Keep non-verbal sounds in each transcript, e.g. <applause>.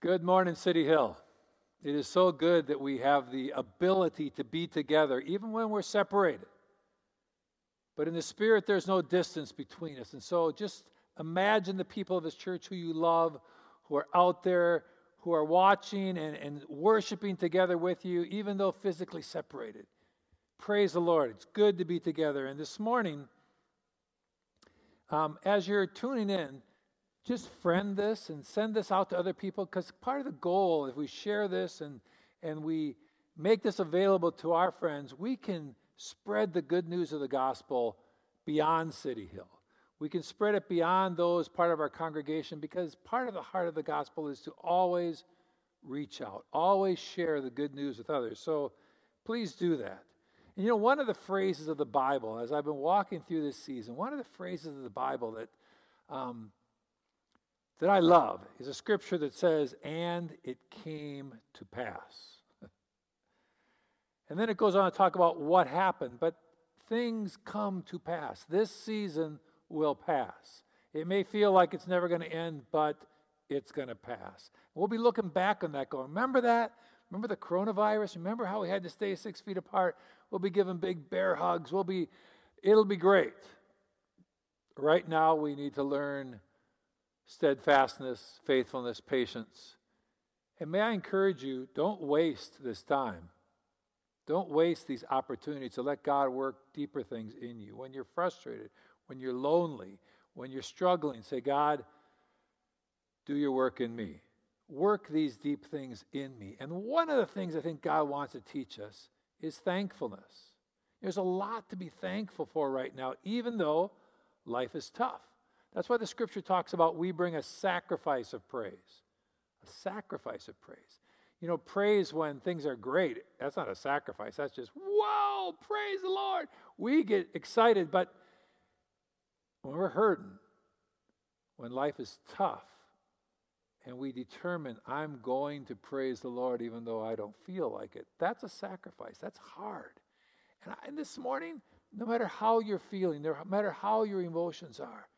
Good morning, City Hill. It is so good that we have the ability to be together, even when we're separated. But in the Spirit, there's no distance between us. And so just imagine the people of this church who you love, who are out there, who are watching and, and worshiping together with you, even though physically separated. Praise the Lord. It's good to be together. And this morning, um, as you're tuning in, just friend this and send this out to other people because part of the goal, if we share this and, and we make this available to our friends, we can spread the good news of the gospel beyond City Hill. We can spread it beyond those part of our congregation because part of the heart of the gospel is to always reach out, always share the good news with others. So please do that. And you know, one of the phrases of the Bible, as I've been walking through this season, one of the phrases of the Bible that um, that I love is a scripture that says, and it came to pass. <laughs> and then it goes on to talk about what happened, but things come to pass. This season will pass. It may feel like it's never going to end, but it's going to pass. We'll be looking back on that going, remember that? Remember the coronavirus? Remember how we had to stay six feet apart? We'll be giving big bear hugs. We'll be, it'll be great. Right now, we need to learn steadfastness, faithfulness, patience. And may I encourage you, don't waste this time. Don't waste these opportunities to let God work deeper things in you. When you're frustrated, when you're lonely, when you're struggling, say, God, do your work in me. Work these deep things in me. And one of the things I think God wants to teach us is thankfulness. There's a lot to be thankful for right now, even though life is tough. That's why the scripture talks about we bring a sacrifice of praise. A sacrifice of praise. You know, praise when things are great, that's not a sacrifice. That's just, whoa, praise the Lord. We get excited, but when we're hurting, when life is tough, and we determine I'm going to praise the Lord even though I don't feel like it, that's a sacrifice. That's hard. And, I, and this morning, no matter how you're feeling, no matter how your emotions are,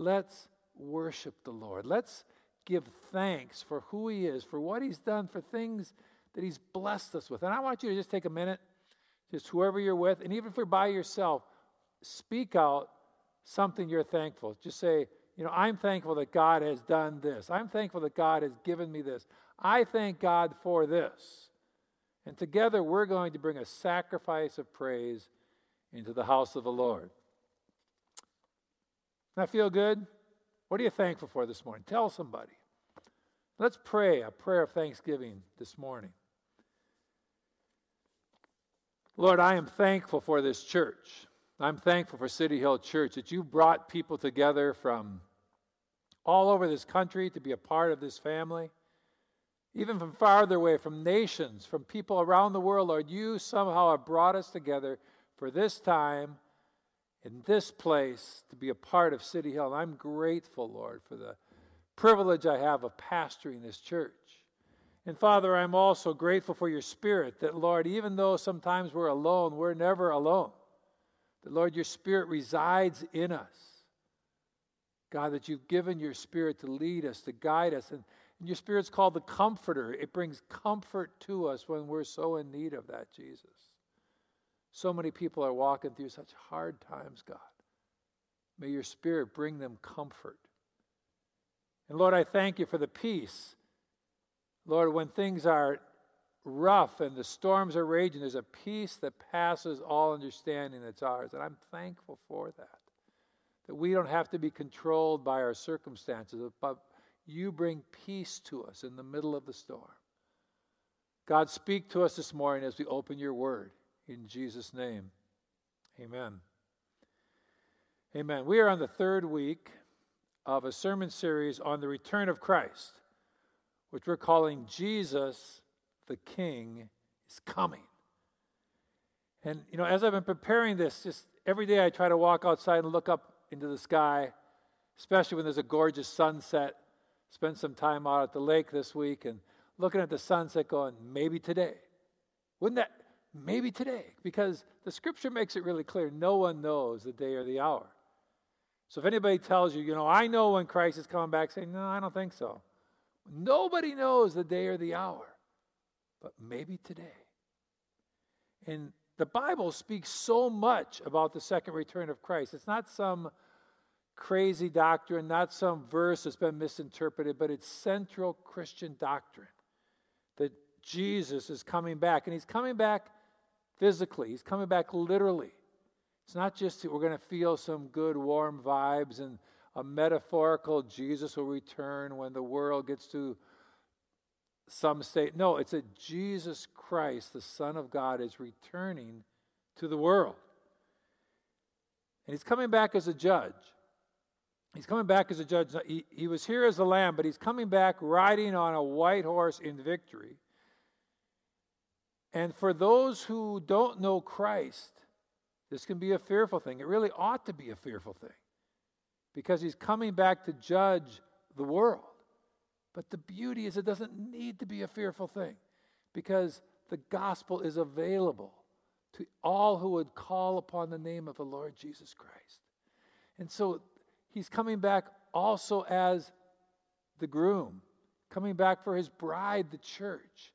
Let's worship the Lord. Let's give thanks for who He is, for what He's done, for things that He's blessed us with. And I want you to just take a minute, just whoever you're with, and even if you're by yourself, speak out something you're thankful. Just say, you know, I'm thankful that God has done this. I'm thankful that God has given me this. I thank God for this. And together we're going to bring a sacrifice of praise into the house of the Lord. That feel good? What are you thankful for this morning? Tell somebody. Let's pray a prayer of thanksgiving this morning. Lord, I am thankful for this church. I'm thankful for City Hill Church that you brought people together from all over this country to be a part of this family, even from farther away, from nations, from people around the world. Lord, you somehow have brought us together for this time in this place to be a part of City Hill. And I'm grateful, Lord, for the privilege I have of pastoring this church. And Father, I'm also grateful for your spirit that, Lord, even though sometimes we're alone, we're never alone. That, Lord, your spirit resides in us. God, that you've given your spirit to lead us, to guide us. And, and your spirit's called the comforter. It brings comfort to us when we're so in need of that, Jesus. So many people are walking through such hard times, God. May your spirit bring them comfort. And Lord, I thank you for the peace. Lord, when things are rough and the storms are raging, there's a peace that passes all understanding that's ours. And I'm thankful for that. That we don't have to be controlled by our circumstances, but you bring peace to us in the middle of the storm. God, speak to us this morning as we open your word in Jesus' name. Amen. Amen. We are on the third week of a sermon series on the return of Christ, which we're calling Jesus the King is Coming. And, you know, as I've been preparing this, just every day I try to walk outside and look up into the sky, especially when there's a gorgeous sunset. Spent some time out at the lake this week and looking at the sunset going, maybe today. Wouldn't that Maybe today, because the scripture makes it really clear no one knows the day or the hour. So if anybody tells you, you know, I know when Christ is coming back, say, no, I don't think so. Nobody knows the day or the hour, but maybe today. And the Bible speaks so much about the second return of Christ. It's not some crazy doctrine, not some verse that's been misinterpreted, but it's central Christian doctrine that Jesus is coming back. And he's coming back physically, he's coming back literally. It's not just that we're going to feel some good, warm vibes and a metaphorical Jesus will return when the world gets to some state. No, it's that Jesus Christ, the Son of God, is returning to the world. And he's coming back as a judge. He's coming back as a judge. He, he was here as a lamb, but he's coming back riding on a white horse in victory. And for those who don't know Christ, this can be a fearful thing. It really ought to be a fearful thing because he's coming back to judge the world. But the beauty is, it doesn't need to be a fearful thing because the gospel is available to all who would call upon the name of the Lord Jesus Christ. And so he's coming back also as the groom, coming back for his bride, the church.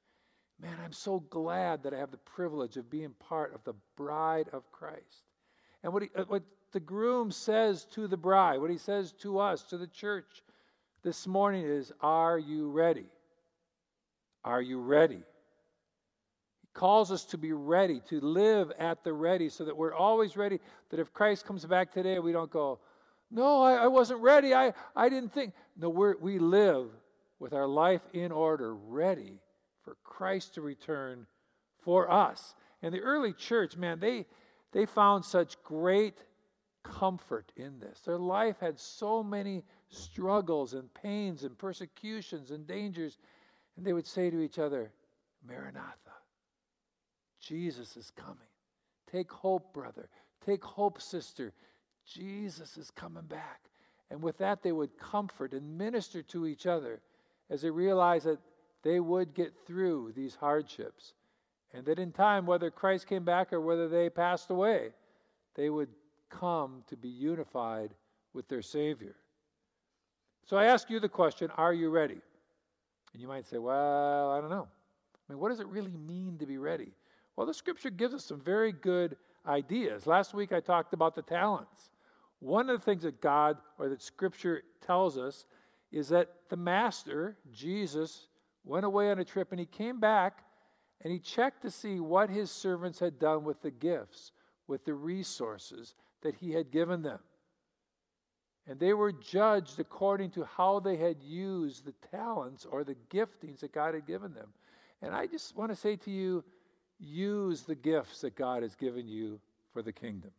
Man, I'm so glad that I have the privilege of being part of the bride of Christ. And what, he, uh, what the groom says to the bride, what he says to us, to the church, this morning is Are you ready? Are you ready? He calls us to be ready, to live at the ready, so that we're always ready. That if Christ comes back today, we don't go, No, I, I wasn't ready. I, I didn't think. No, we we live with our life in order, ready for Christ to return for us. And the early church, man, they, they found such great comfort in this. Their life had so many struggles and pains and persecutions and dangers. And they would say to each other, Maranatha, Jesus is coming. Take hope, brother. Take hope, sister. Jesus is coming back. And with that, they would comfort and minister to each other as they realized that they would get through these hardships. And that in time, whether Christ came back or whether they passed away, they would come to be unified with their Savior. So I ask you the question Are you ready? And you might say, Well, I don't know. I mean, what does it really mean to be ready? Well, the scripture gives us some very good ideas. Last week I talked about the talents. One of the things that God or that scripture tells us is that the master, Jesus, went away on a trip and he came back and he checked to see what his servants had done with the gifts, with the resources that he had given them. And they were judged according to how they had used the talents or the giftings that God had given them. And I just want to say to you use the gifts that God has given you for the kingdom.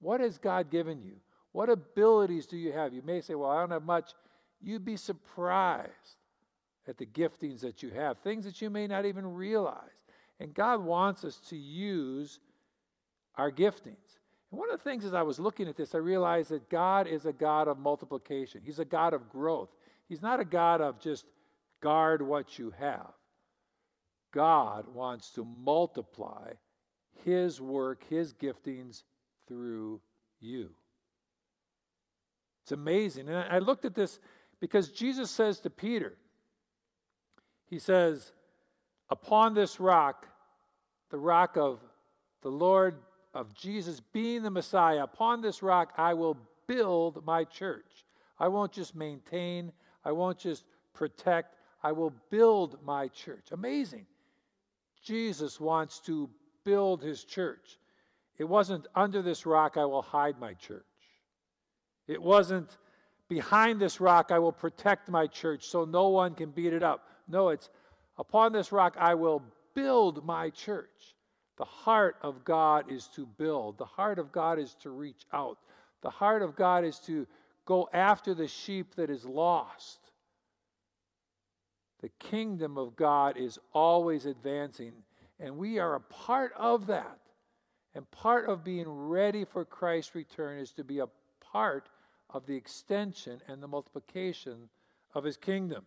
What has God given you? What abilities do you have? You may say, Well, I don't have much. You'd be surprised at the giftings that you have, things that you may not even realize. And God wants us to use our giftings. And one of the things as I was looking at this, I realized that God is a God of multiplication. He's a God of growth. He's not a God of just guard what you have. God wants to multiply His work, His giftings through you. It's amazing. And I looked at this because Jesus says to Peter, He says, Upon this rock, the rock of the Lord of Jesus being the Messiah, upon this rock I will build my church. I won't just maintain, I won't just protect, I will build my church. Amazing. Jesus wants to build his church. It wasn't under this rock I will hide my church. It wasn't behind this rock I will protect my church so no one can beat it up. No, it's upon this rock I will build my church. The heart of God is to build, the heart of God is to reach out, the heart of God is to go after the sheep that is lost. The kingdom of God is always advancing, and we are a part of that. And part of being ready for Christ's return is to be a part of the extension and the multiplication of his kingdom.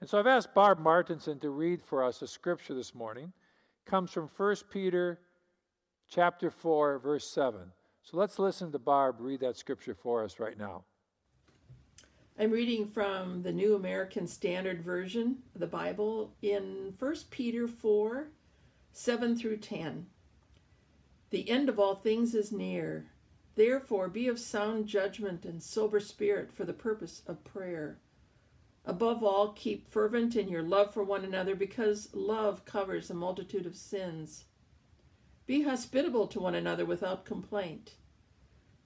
And so I've asked Barb Martinson to read for us a scripture this morning It comes from 1 Peter chapter 4 verse 7. So let's listen to Barb read that scripture for us right now. I'm reading from the New American Standard Version of the Bible in 1 Peter 4 7 through 10. The end of all things is near. Therefore, be of sound judgment and sober spirit for the purpose of prayer. Above all, keep fervent in your love for one another because love covers a multitude of sins. Be hospitable to one another without complaint.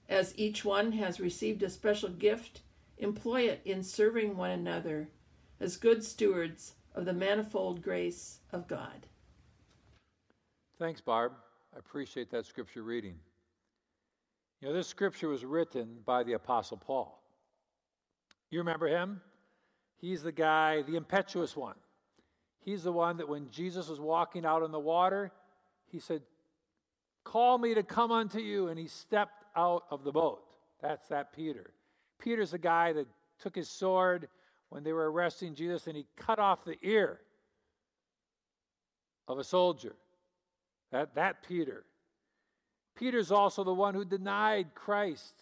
As each one has received a special gift, employ it in serving one another as good stewards of the manifold grace of God. Thanks, Barb. I appreciate that scripture reading. You know, this scripture was written by the Apostle Paul. You remember him? He's the guy, the impetuous one. He's the one that when Jesus was walking out on the water, he said, Call me to come unto you. And he stepped out of the boat. That's that Peter. Peter's the guy that took his sword when they were arresting Jesus and he cut off the ear of a soldier. That, that Peter. Peter's also the one who denied Christ,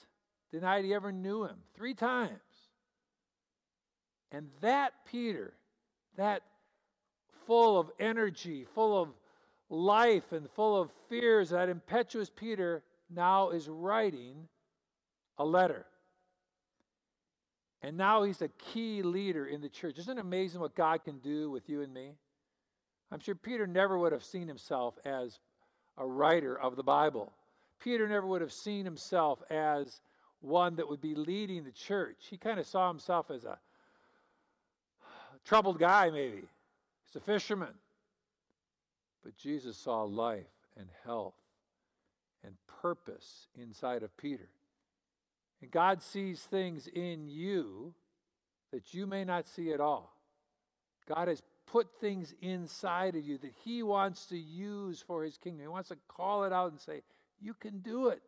denied he ever knew him three times. And that Peter, that full of energy, full of life, and full of fears, that impetuous Peter now is writing a letter. And now he's a key leader in the church. Isn't it amazing what God can do with you and me? I'm sure Peter never would have seen himself as a writer of the Bible. Peter never would have seen himself as one that would be leading the church. He kind of saw himself as a troubled guy, maybe. He's a fisherman. But Jesus saw life and health and purpose inside of Peter. And God sees things in you that you may not see at all. God has put things inside of you that He wants to use for His kingdom. He wants to call it out and say, You can do it.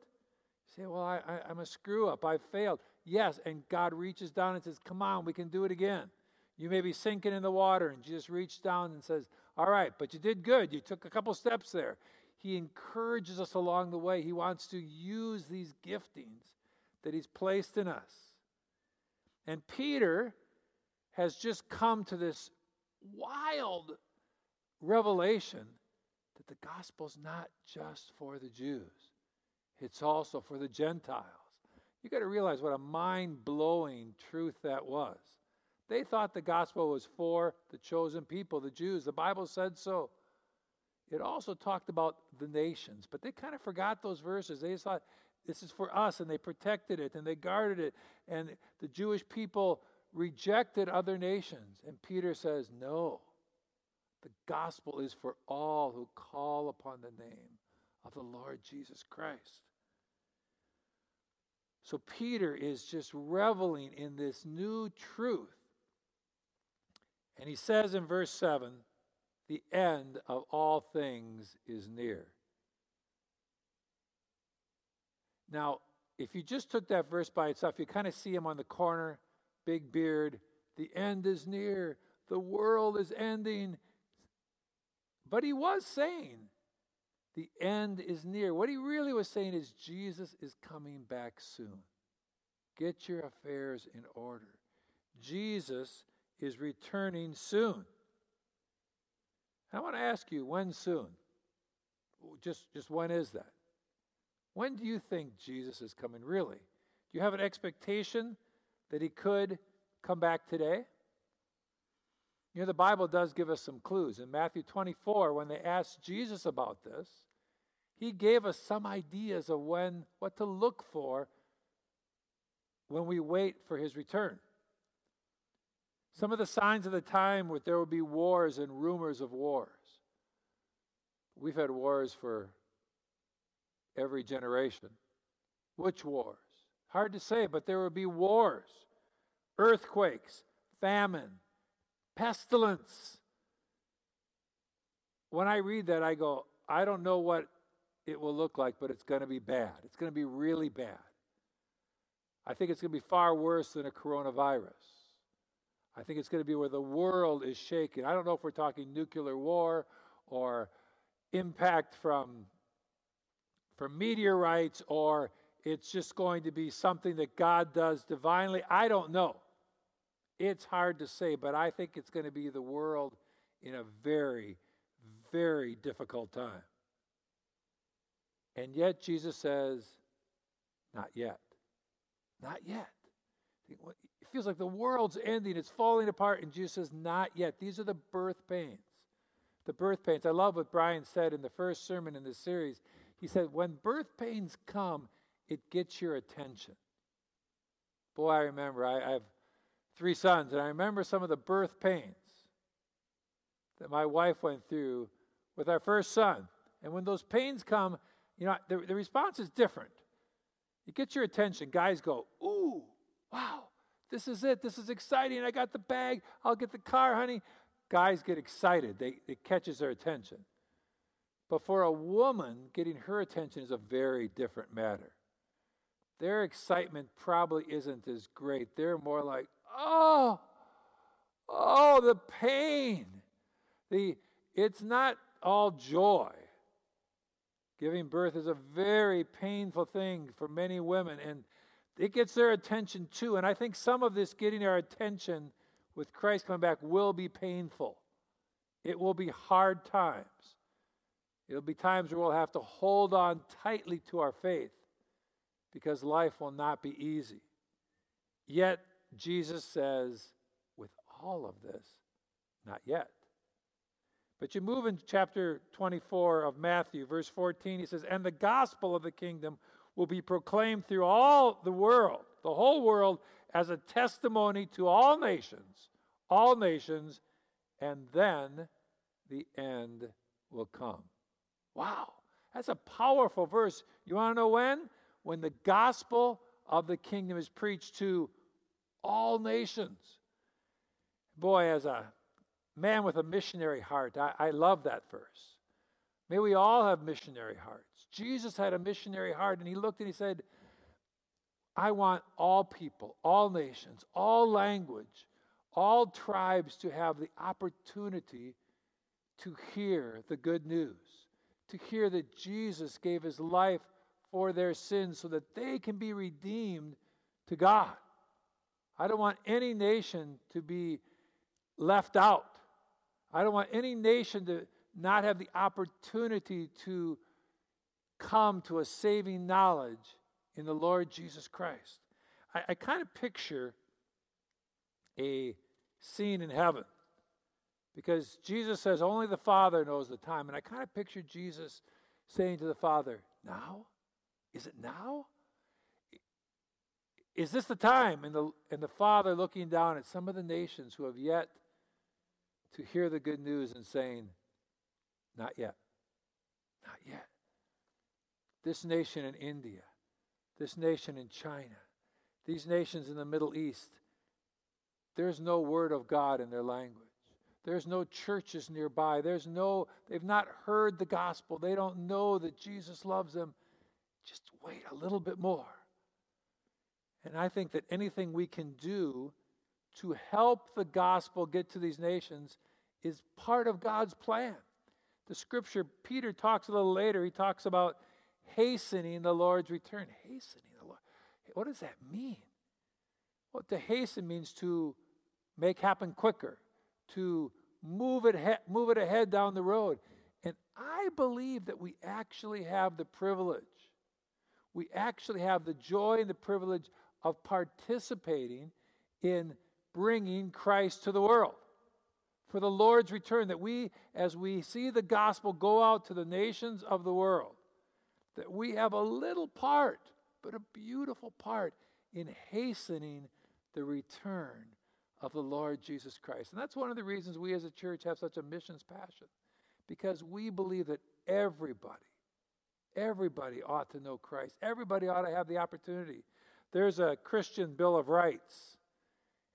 You say, Well, I, I, I'm a screw up. I failed. Yes. And God reaches down and says, Come on, we can do it again. You may be sinking in the water, and Jesus reached down and says, All right, but you did good. You took a couple steps there. He encourages us along the way. He wants to use these giftings that He's placed in us. And Peter has just come to this wild revelation that the gospel's not just for the Jews, it's also for the Gentiles. You got to realize what a mind blowing truth that was. They thought the gospel was for the chosen people, the Jews. The Bible said so. It also talked about the nations, but they kind of forgot those verses. They thought this is for us, and they protected it and they guarded it. And the Jewish people rejected other nations. And Peter says, No, the gospel is for all who call upon the name of the Lord Jesus Christ. So Peter is just reveling in this new truth. And he says in verse 7 the end of all things is near. Now, if you just took that verse by itself, you kind of see him on the corner, big beard. The end is near. The world is ending. But he was saying, the end is near. What he really was saying is, Jesus is coming back soon. Get your affairs in order. Jesus is returning soon. I want to ask you, when soon? Just, just when is that? When do you think Jesus is coming, really? Do you have an expectation that he could come back today? You know, the Bible does give us some clues. In Matthew 24, when they asked Jesus about this, he gave us some ideas of when, what to look for when we wait for his return. Some of the signs of the time where there will be wars and rumors of wars. We've had wars for every generation. Which wars? Hard to say, but there will be wars, earthquakes, famine, pestilence. When I read that, I go, I don't know what it will look like, but it's going to be bad. It's going to be really bad. I think it's going to be far worse than a coronavirus. I think it's going to be where the world is shaken. I don't know if we're talking nuclear war or impact from from meteorites or it's just going to be something that God does divinely. I don't know. It's hard to say, but I think it's going to be the world in a very, very difficult time. And yet Jesus says, Not yet. Not yet. Feels like the world's ending, it's falling apart, and Jesus says, Not yet. These are the birth pains. The birth pains. I love what Brian said in the first sermon in this series. He said, When birth pains come, it gets your attention. Boy, I remember, I, I have three sons, and I remember some of the birth pains that my wife went through with our first son. And when those pains come, you know, the, the response is different. It gets your attention. Guys go, Ooh, wow, this is it. This is exciting. I got the bag. I'll get the car, honey. Guys get excited, they, it catches their attention. But for a woman, getting her attention is a very different matter. Their excitement probably isn't as great. They're more like, oh, oh, the pain. The, it's not all joy. Giving birth is a very painful thing for many women, and it gets their attention too. And I think some of this getting our attention with Christ coming back will be painful. It will be hard times. It'll be times where we'll have to hold on tightly to our faith because life will not be easy. Yet, Jesus says, with all of this, not yet. But you move into chapter 24 of Matthew, verse 14, he says, And the gospel of the kingdom will be proclaimed through all the world, the whole world, as a testimony to all nations, all nations, and then the end will come. Wow, that's a powerful verse. You want to know when? When the gospel of the kingdom is preached to all nations. Boy, as a man with a missionary heart. I, I love that verse. May we all have missionary hearts. Jesus had a missionary heart, and he looked and he said, I want all people, all nations, all language, all tribes to have the opportunity to hear the good news, to hear that Jesus gave his life for their sins so that they can be redeemed to God. I don't want any nation to be left out. I don't want any nation to not have the opportunity to come to a saving knowledge in the Lord Jesus Christ. I, I kind of picture a scene in heaven because Jesus says only the Father knows the time. And I kind of picture Jesus saying to the Father, Now? Is it now? Is this the time? And the, and the Father looking down at some of the nations who have yet to hear the good news and saying, Not yet. Not yet. This nation in India, this nation in China, these nations in the Middle East, there's no word of God in their language. There's no churches nearby. There's no, they've not heard the gospel. They don't know that Jesus loves them. Just wait a little bit more. And I think that anything we can do to help the gospel get to these nations is part of God's plan. The scripture, Peter talks a little later, he talks about hastening the Lord's return. Hastening the Lord. What does that mean? Well, to hasten means to make happen quicker, to move it, move it ahead down the road. And I believe that we actually have the privilege, we actually have the joy and the privilege of participating in bringing Christ to the world. For the Lord's return, that we, as we see the gospel go out to the nations of the world, that we have a little part, but a beautiful part in hastening the return of the Lord Jesus Christ. And that's one of the reasons we as a church have such a missions passion, because we believe that everybody, everybody ought to know Christ. Everybody ought to have the opportunity. There's a Christian Bill of Rights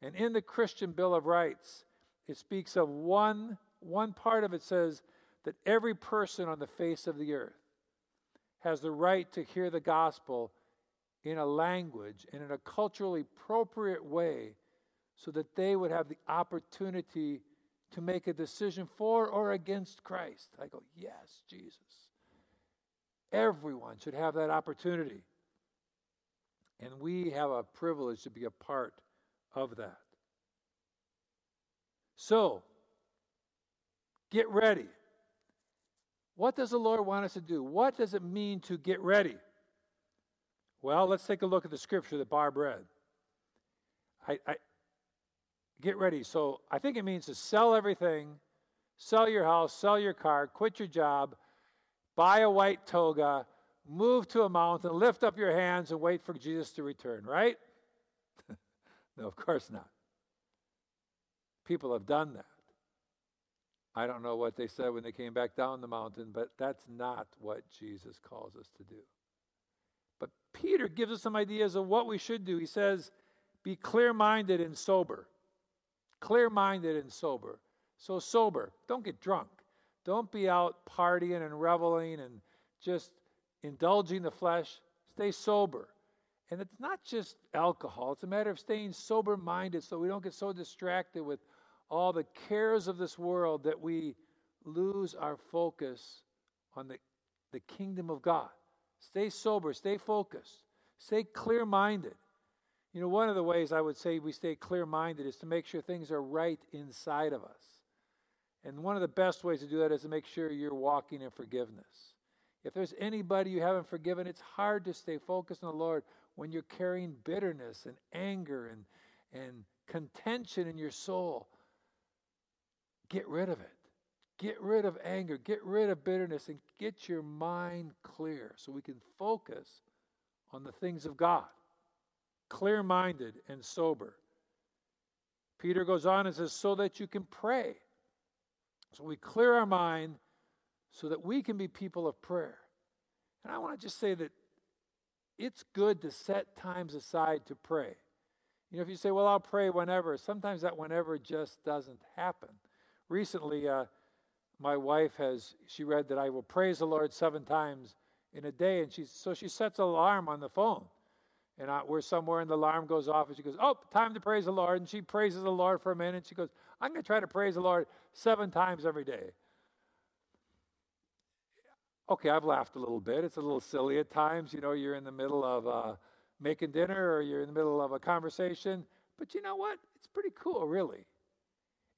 and in the Christian Bill of Rights, it speaks of one, one part of it says that every person on the face of the earth has the right to hear the gospel in a language and in a culturally appropriate way so that they would have the opportunity to make a decision for or against Christ. I go, yes, Jesus. Everyone should have that opportunity. And we have a privilege to be a part of that. So, get ready. What does the Lord want us to do? What does it mean to get ready? Well, let's take a look at the scripture that Barb read. I, I get ready. So I think it means to sell everything, sell your house, sell your car, quit your job, buy a white toga, move to a mountain, lift up your hands, and wait for Jesus to return, right? <laughs> no, of course not. People have done that. I don't know what they said when they came back down the mountain, but that's not what Jesus calls us to do. But Peter gives us some ideas of what we should do. He says, Be clear minded and sober. Clear minded and sober. So, sober. Don't get drunk. Don't be out partying and reveling and just indulging the flesh. Stay sober. And it's not just alcohol, it's a matter of staying sober minded so we don't get so distracted with all the cares of this world that we lose our focus on the, the kingdom of God. Stay sober, stay focused, stay clear minded. You know, one of the ways I would say we stay clear minded is to make sure things are right inside of us. And one of the best ways to do that is to make sure you're walking in forgiveness. If there's anybody you haven't forgiven, it's hard to stay focused on the Lord when you're carrying bitterness and anger and, and contention in your soul. Get rid of it. Get rid of anger. Get rid of bitterness and get your mind clear so we can focus on the things of God. Clear minded and sober. Peter goes on and says, so that you can pray. So we clear our mind so that we can be people of prayer. And I want to just say that it's good to set times aside to pray. You know, if you say, well, I'll pray whenever, sometimes that whenever just doesn't happen. Recently, uh, my wife has, she read that I will praise the Lord seven times in a day, and she, so she sets an alarm on the phone. And I, we're somewhere, and the alarm goes off, and she goes, Oh, time to praise the Lord. And she praises the Lord for a minute. And she goes, I'm going to try to praise the Lord seven times every day. Okay, I've laughed a little bit. It's a little silly at times. You know, you're in the middle of uh, making dinner or you're in the middle of a conversation. But you know what? It's pretty cool, really.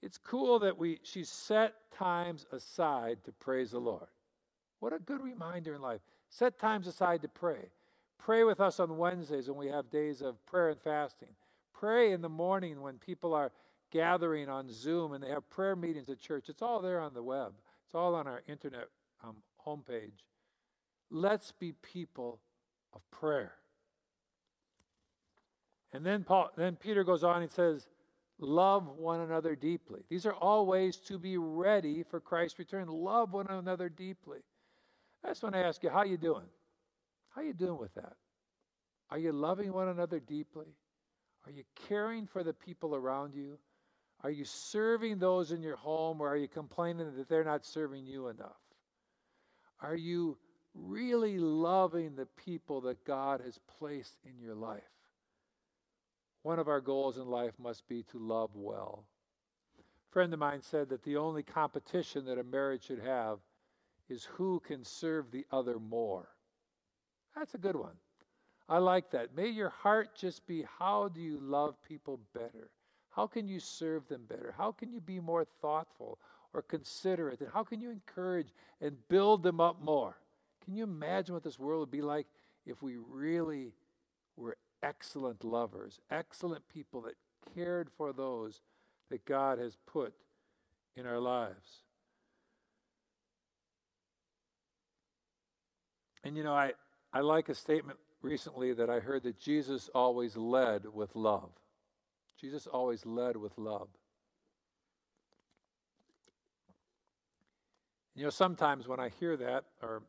It's cool that we she set times aside to praise the Lord. What a good reminder in life. Set times aside to pray. Pray with us on Wednesdays when we have days of prayer and fasting. Pray in the morning when people are gathering on Zoom and they have prayer meetings at church. It's all there on the web. It's all on our internet um, homepage. Let's be people of prayer. And then Paul, then Peter goes on and says, Love one another deeply. These are all ways to be ready for Christ's return. Love one another deeply. That's when I ask you, how you doing? How you doing with that? Are you loving one another deeply? Are you caring for the people around you? Are you serving those in your home or are you complaining that they're not serving you enough? Are you really loving the people that God has placed in your life? One of our goals in life must be to love well. A friend of mine said that the only competition that a marriage should have is who can serve the other more. That's a good one. I like that. May your heart just be how do you love people better? How can you serve them better? How can you be more thoughtful or considerate? And how can you encourage and build them up more? Can you imagine what this world would be like if we really were excellent lovers, excellent people that cared for those that God has put in our lives. And you know, I, I like a statement recently that I heard that Jesus always led with love. Jesus always led with love. You know, sometimes when I hear that, or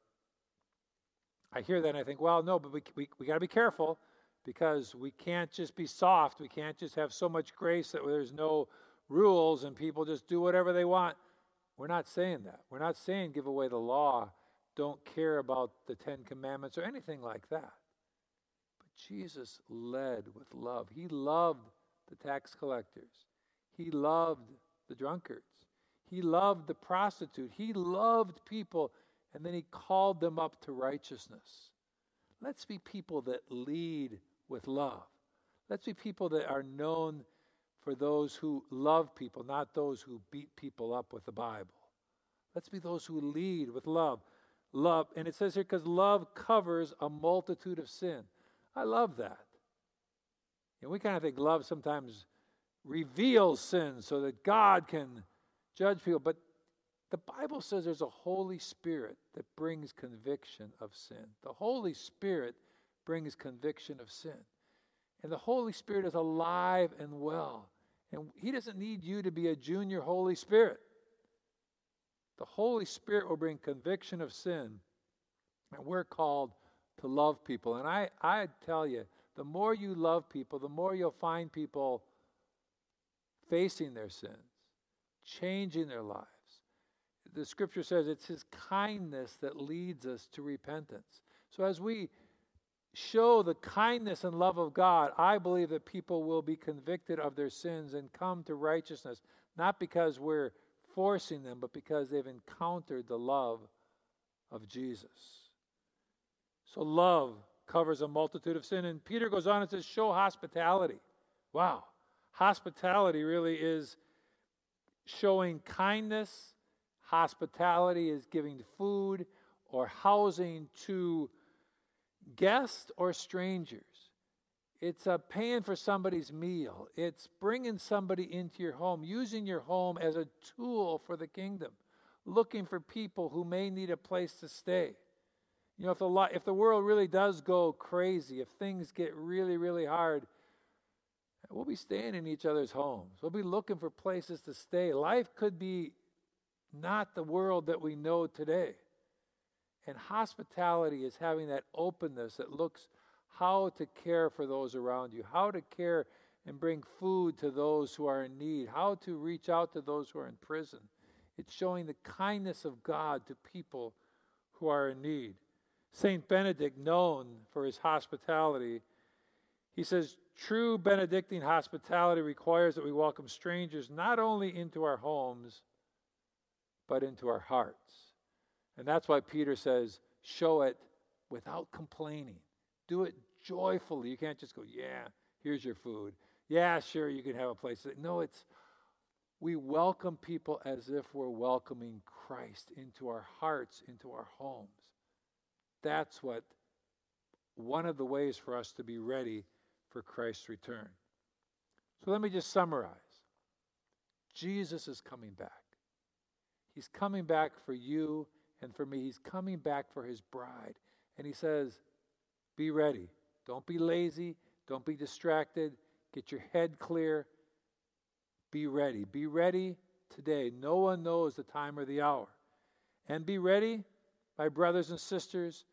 I hear that and I think, well, no, but we, we, we got to be careful because we can't just be soft. We can't just have so much grace that there's no rules and people just do whatever they want. We're not saying that. We're not saying give away the law, don't care about the Ten Commandments or anything like that. But Jesus led with love. He loved the tax collectors, He loved the drunkards, He loved the prostitute, He loved people, and then He called them up to righteousness. Let's be people that lead with love. Let's be people that are known for those who love people, not those who beat people up with the Bible. Let's be those who lead with love. Love, and it says here, because love covers a multitude of sin. I love that. And we kind of think love sometimes reveals sin so that God can judge people. But the Bible says there's a Holy Spirit that brings conviction of sin. The Holy Spirit brings conviction of sin. And the Holy Spirit is alive and well. And He doesn't need you to be a junior Holy Spirit. The Holy Spirit will bring conviction of sin. And we're called to love people. And I, I tell you, the more you love people, the more you'll find people facing their sins, changing their lives. The scripture says it's His kindness that leads us to repentance. So as we show the kindness and love of God, I believe that people will be convicted of their sins and come to righteousness, not because we're forcing them, but because they've encountered the love of Jesus. So, love covers a multitude of sin. And Peter goes on and says, show hospitality. Wow. Hospitality really is showing kindness. Hospitality is giving food or housing to guests or strangers. It's uh, paying for somebody's meal. It's bringing somebody into your home, using your home as a tool for the kingdom, looking for people who may need a place to stay. You know, if the, if the world really does go crazy, if things get really, really hard, we'll be staying in each other's homes. We'll be looking for places to stay. Life could be not the world that we know today. And hospitality is having that openness that looks how to care for those around you, how to care and bring food to those who are in need, how to reach out to those who are in prison. It's showing the kindness of God to people who are in need. St. Benedict, known for his hospitality, he says, True Benedictine hospitality requires that we welcome strangers not only into our homes, but into our hearts. And that's why Peter says, Show it without complaining. Do it joyfully. You can't just go, yeah, here's your food. Yeah, sure, you can have a place. No, it's we welcome people as if we're welcoming Christ into our hearts, into our homes. That's what one of the ways for us to be ready for Christ's return. So let me just summarize Jesus is coming back. He's coming back for you and for me. He's coming back for his bride. And he says, Be ready. Don't be lazy. Don't be distracted. Get your head clear. Be ready. Be ready today. No one knows the time or the hour. And be ready, my brothers and sisters,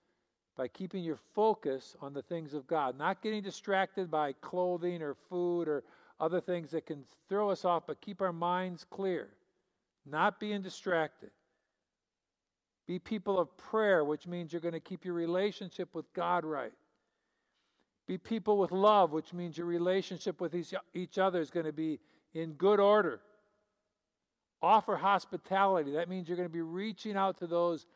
by keeping your focus on the things of God, not getting distracted by clothing or food or other things that can throw us off, but keep our minds clear, not being distracted. Be people of prayer, which means you're going to keep your relationship with God right. Be people with love, which means your relationship with each, other is going to be in good order. Offer hospitality. That means you're going to be reaching out to those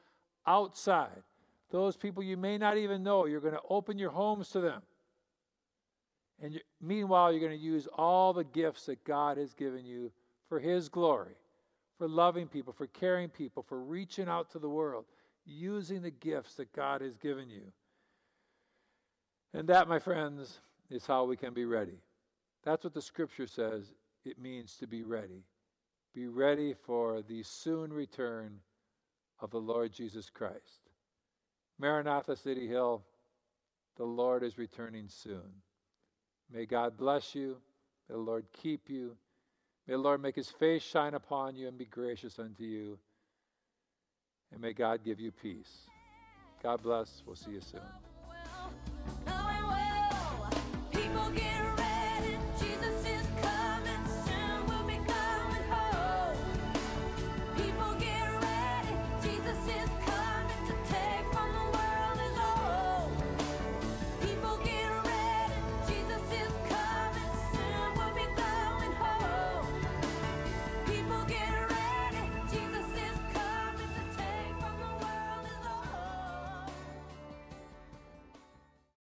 outside, those people you may not even know. You're going to open your homes to them. And you, meanwhile, you're going to use all the gifts that God has given you for His glory, for loving people, for caring people, for reaching out to the world, using the gifts that God has given you. And that, my friends, is how we can be ready. That's what the scripture says it means to be ready. Be ready for the soon return of the Lord Jesus Christ. Maranatha City Hill, the Lord is returning soon. May God bless you. May the Lord keep you. May the Lord make his face shine upon you and be gracious unto you. And may God give you peace. God bless. We'll see you soon.